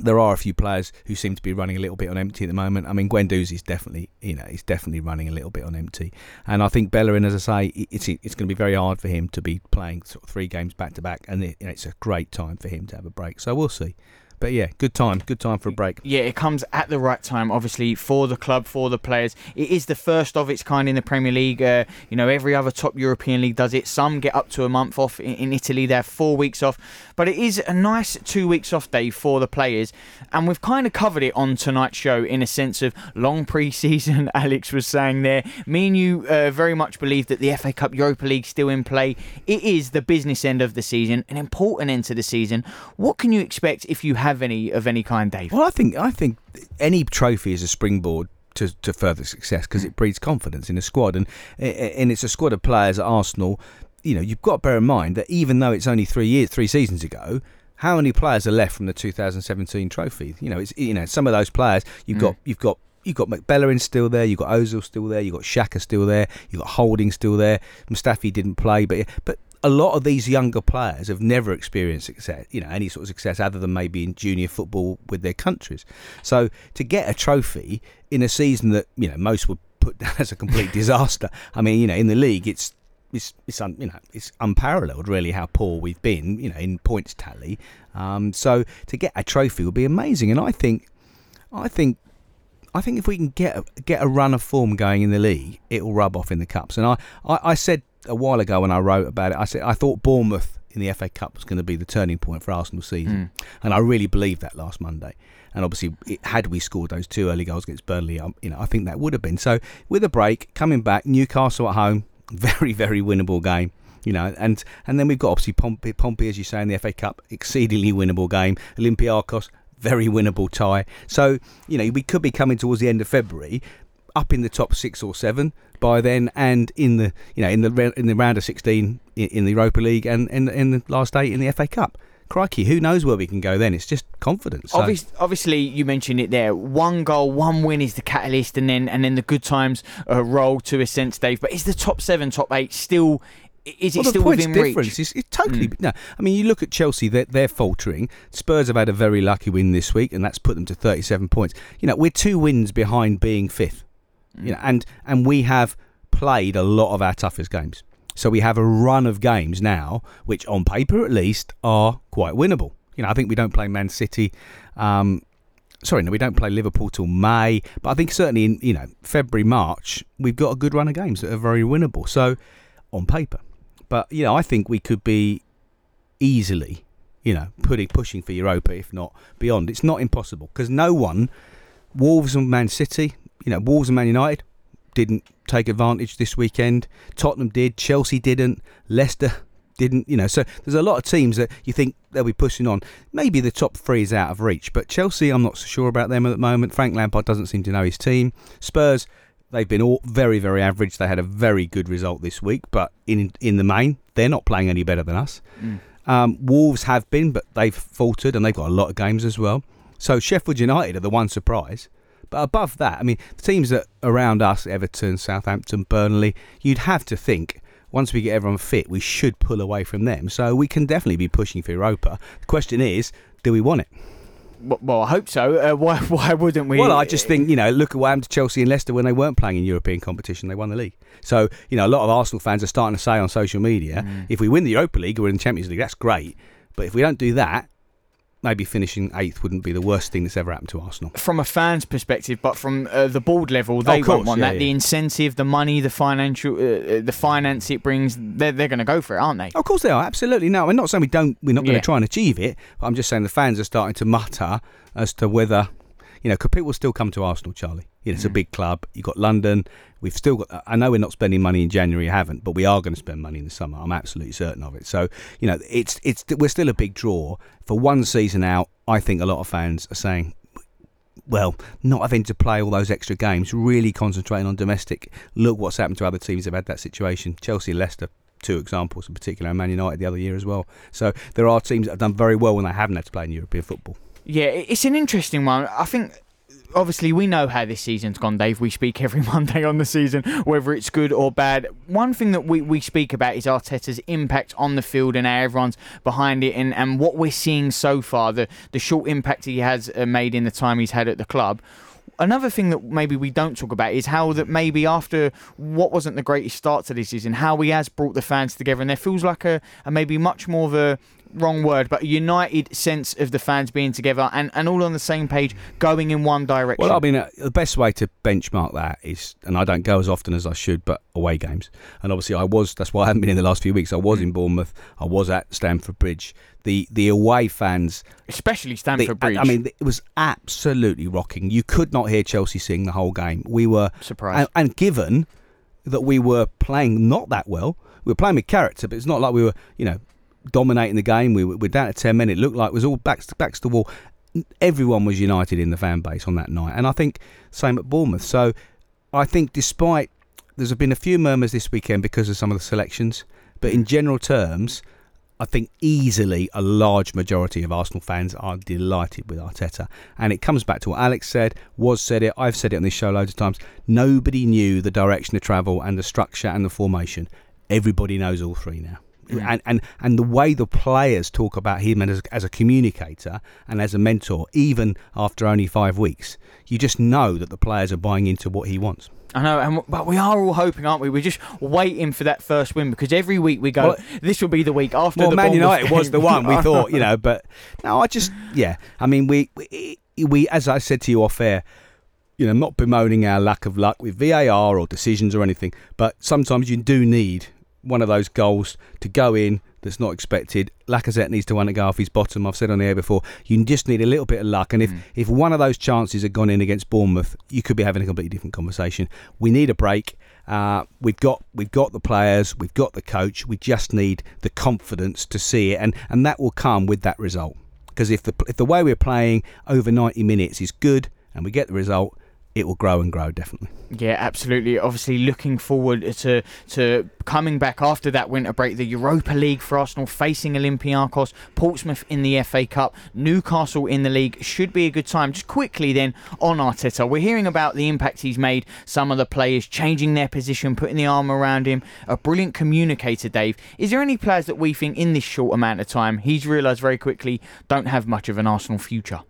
There are a few players who seem to be running a little bit on empty at the moment. I mean, Guendouzi's definitely, you know, he's definitely running a little bit on empty. And I think Bellerin, as I say, it's it's going to be very hard for him to be playing sort of three games back to back, and it, it's a great time for him to have a break. So we'll see. But yeah, good time, good time for a break. Yeah, it comes at the right time, obviously, for the club, for the players. It is the first of its kind in the Premier League. Uh, you know, every other top European league does it. Some get up to a month off. In, Italy, they're four weeks off. But it is a nice two weeks off day for the players. And we've kind of covered it on tonight's show in a sense of long [LAUGHS] pre season, [LAUGHS] Alex was saying there. Me and you uh, very much believe that the FA Cup Europa League still in play. It is the business end of the season, an important end to the season. What can you expect if you have any of any kind, Dave? Well, I think I think any trophy is a springboard to, to further success because it breeds confidence in a squad, and and it's a squad of players at Arsenal. You know, you've got to bear in mind that even though it's only three years, three seasons ago, how many players are left from the 2017 trophy? You know, it's you know some of those players you've got mm. you've got. You've got McBellerin still there. You've got Ozil still there. You've got Xhaka still there. You've got Holding still there. Mustafi didn't play, but but a lot of these younger players have never experienced success, you know, any sort of success other than maybe in junior football with their countries. So to get a trophy in a season that you know most would put [LAUGHS] down as a complete [LAUGHS] disaster. I mean, you know, in the league, it's it's it's un, you know it's unparalleled really how poor we've been, you know, in points tally. Um, so to get a trophy would be amazing, and I think I think I think if we can get a, get a run of form going in the league, it will rub off in the cups. And I, I, I said a while ago when I wrote about it, I said I thought Bournemouth in the FA Cup was going to be the turning point for Arsenal season, and I really believed that last Monday. And obviously, it, had we scored those two early goals against Burnley, um, you know, I think that would have been. So with a break, coming back, Newcastle at home, [LAUGHS] very very winnable game. You know, and and then we've got obviously Pompey, Pompey, as you say in the FA Cup, exceedingly winnable game. Olympiacos, very winnable tie. So, you know, we could be coming towards the end of February, up in the top six or seven by then, and in the you know in the in the round of sixteen in, in the Europa League and in, in the last eight in the FA Cup. Crikey, who knows where we can go then? It's just confidence. So- Obvious, obviously, you mentioned it there. One goal, one win is the catalyst, and then and then the good times uh, roll to a sense, Dave. But is the top seven, top eight still? Is it well, the still points within difference reach? is it's totally no. I mean, you look at Chelsea; they're, they're faltering. Spurs have had a very lucky win this week, and that's put them to thirty-seven points. You know, we're two wins behind being fifth. You know, and and we have played a lot of our toughest games. So we have a run of games now, which on paper at least are quite winnable. You know, I think we don't play Man City. Um, sorry, no, we don't play Liverpool till May, but I think certainly in you know February, March, we've got a good run of games that are very winnable. So on paper, but you know, I think we could be easily, you know, putting pushing for Europa, if not beyond. It's not impossible because no one, Wolves and Man City, you know, Wolves and Man United didn't take advantage this weekend. Tottenham did, Chelsea didn't, Leicester didn't, you know. So there's a lot of teams that you think they'll be pushing on. Maybe the top three is out of reach, but Chelsea, I'm not so sure about them at the moment. Frank Lampard doesn't seem to know his team. Spurs, they've been all very, very average. They had a very good result this week, but in in the main, they're not playing any better than us. Um, Wolves have been, but they've faltered and they've got a lot of games as well. So Sheffield United are the one surprise. But above that, I mean, the teams that around us, Everton, Southampton, Burnley, you'd have to think once we get everyone fit, we should pull away from them. So we can definitely be pushing for Europa. The question is, do we want it? Well, I hope so. Uh, [LAUGHS] why? Why wouldn't we? Well, I just think, you know, look at what happened to Chelsea and Leicester when they weren't playing in European competition. They won the league. So, you know, a lot of Arsenal fans are starting to say on social media, if we win the Europa League or in the Champions League, that's great. But if we don't do that, maybe finishing eighth wouldn't be the worst thing that's ever happened to Arsenal. From a fan's perspective, but from uh, the board level, they of course, want yeah, that. yeah. The incentive, the money, the financial, uh, uh, the finance it brings, they're, they're going to go for it, aren't they? Of course they are, absolutely. No, I'm not saying we don't. We're not going to Yeah. try and achieve it. But I'm just saying the fans are starting to mutter as to whether, you know, could people still come to Arsenal, Charlie? You know, it's a mm. big club. You've got London. We've still got. I know we're not spending money in January. Haven't, but we are going to spend money in the summer. I'm absolutely certain of it. So you know, it's it's we're still a big draw for one season out. I think a lot of fans are saying. Well, not having to play all those extra games, really concentrating on domestic. Look what's happened to other teams that have had that situation. Chelsea, Leicester, two examples in particular, and Man United the other year as well. So there are teams that have done very well when they haven't had to play in European football. Yeah, it's an interesting one. I think. Obviously, we know how this season's gone, Dave. We speak every [LAUGHS] Monday on the season, whether it's good or bad. One thing that we, we speak about is Arteta's impact on the field and how everyone's behind it, and, and what we're seeing so far, the, the short impact he has uh, made in the time he's had at the club. Another thing that maybe we don't talk about is how that maybe after what wasn't the greatest start to this season, how he has brought the fans together, and there feels like a, a maybe much more of a wrong word, but a united sense of the fans being together and, and all on the same page, going in one direction. Well, I mean, uh, the best way to benchmark that is, and I don't go as often as I should, but away games. And obviously, I was. That's why I haven't been in the last few weeks. I was in Bournemouth. I was at Stamford Bridge. The the away fans. especially the- Stamford Bridge. I mean, it was absolutely rocking. You could not hear Chelsea sing the whole game. We were Surprised. and, and given that we were playing not that well, we were playing with character, but it's not like we were, you know, dominating the game. We were, we're down to ten men. It looked like it was all backs to backs to the wall. Everyone was united in the fan base on that night, and I think same at Bournemouth. So I think despite there's been a few murmurs this weekend because of some of the selections, but in mm. general terms. I think easily a large majority of Arsenal fans are delighted with Arteta. And it comes back to what Alex said, was said it, I've said it on this show loads of times. Nobody knew the direction of travel and the structure and the formation. Everybody knows all three now. Mm. And, and and the way the players talk about him as, as a communicator and as a mentor, even after only five weeks, you just know that the players are buying into what he wants. I know, and, but we are all hoping, aren't we? We're just waiting for that first win because every week we go, Well- this will be the week after well, the Man United was the one we thought, you [LAUGHS] know, but no, I just yeah. I mean, we we, we as I said to you off air, you know, I'm not bemoaning our lack of luck with VAR or decisions or anything, but sometimes you do need one of those goals to go in that's not expected. Lacazette needs to want to go off his bottom. I've said on the air before, you just need a little bit of luck. And if, if one of those chances had gone in against Bournemouth, you could be having a completely different conversation. We need a break. Uh, we've got we've got the players, we've got the coach. We just need the confidence to see it, and, and that will come with that result. Because if the if the way we're playing over 90 minutes is good and we get the result, it will grow and grow definitely. Yeah, absolutely. Obviously, looking forward to to coming back after that winter break. The Europa League for Arsenal facing Olympiacos, Portsmouth in the FA Cup, Newcastle in the league should be a good time. Just quickly then on Arteta, we're hearing about the impact he's made. Some of the players changing their position, putting the arm around him. A brilliant communicator, Dave. Is there any players that we think in this short amount of time he's realised very quickly don't have much of an Arsenal future?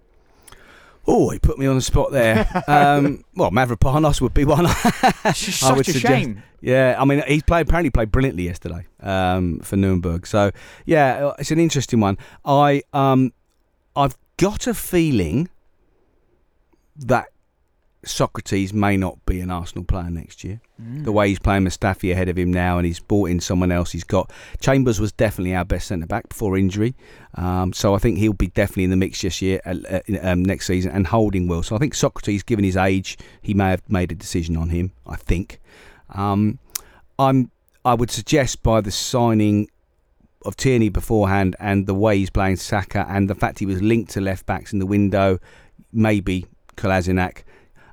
Oh, he put me on the spot there. [LAUGHS] um, well, Mavropanos would be one. [LAUGHS] I such would a suggest- shame. Yeah, I mean, he played apparently played brilliantly yesterday um, for Nuremberg. So yeah, uh, it's an interesting one. I um, I've got a feeling that Sokratis may not be an Arsenal player next year. The way he's playing Mustafi ahead of him now, and he's brought in someone else. He's got Chambers was definitely our best centre back before injury, um, so I think he'll be definitely in the mix this year, uh, um, next season, and holding will. So I think Sokratis, given his age, he may have made a decision on him. I think. Um, I'm. I would suggest by the signing of Tierney beforehand and the way he's playing Saka and the fact he was linked to left backs in the window, maybe Kolasinac.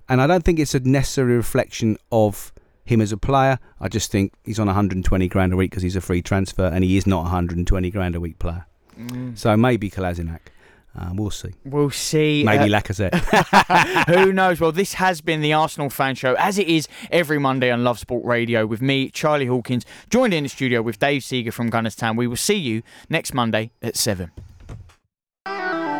And I don't think it's a necessary reflection of him as a player. I just think he's on 120 grand a week because he's a free transfer and he is not a 120 grand a week player. So maybe Kolasinac. Um, we'll see. We'll see. Maybe Uh, Lacazette. [LAUGHS] Who knows? Well, this has been the Arsenal fan show, as it is every Monday on Love Sport Radio, with me, Charlie Hawkins, joined in the studio with Dave Seager from Gunners Town. We will see you next Monday at 7.